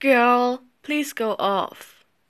Girl, please go off.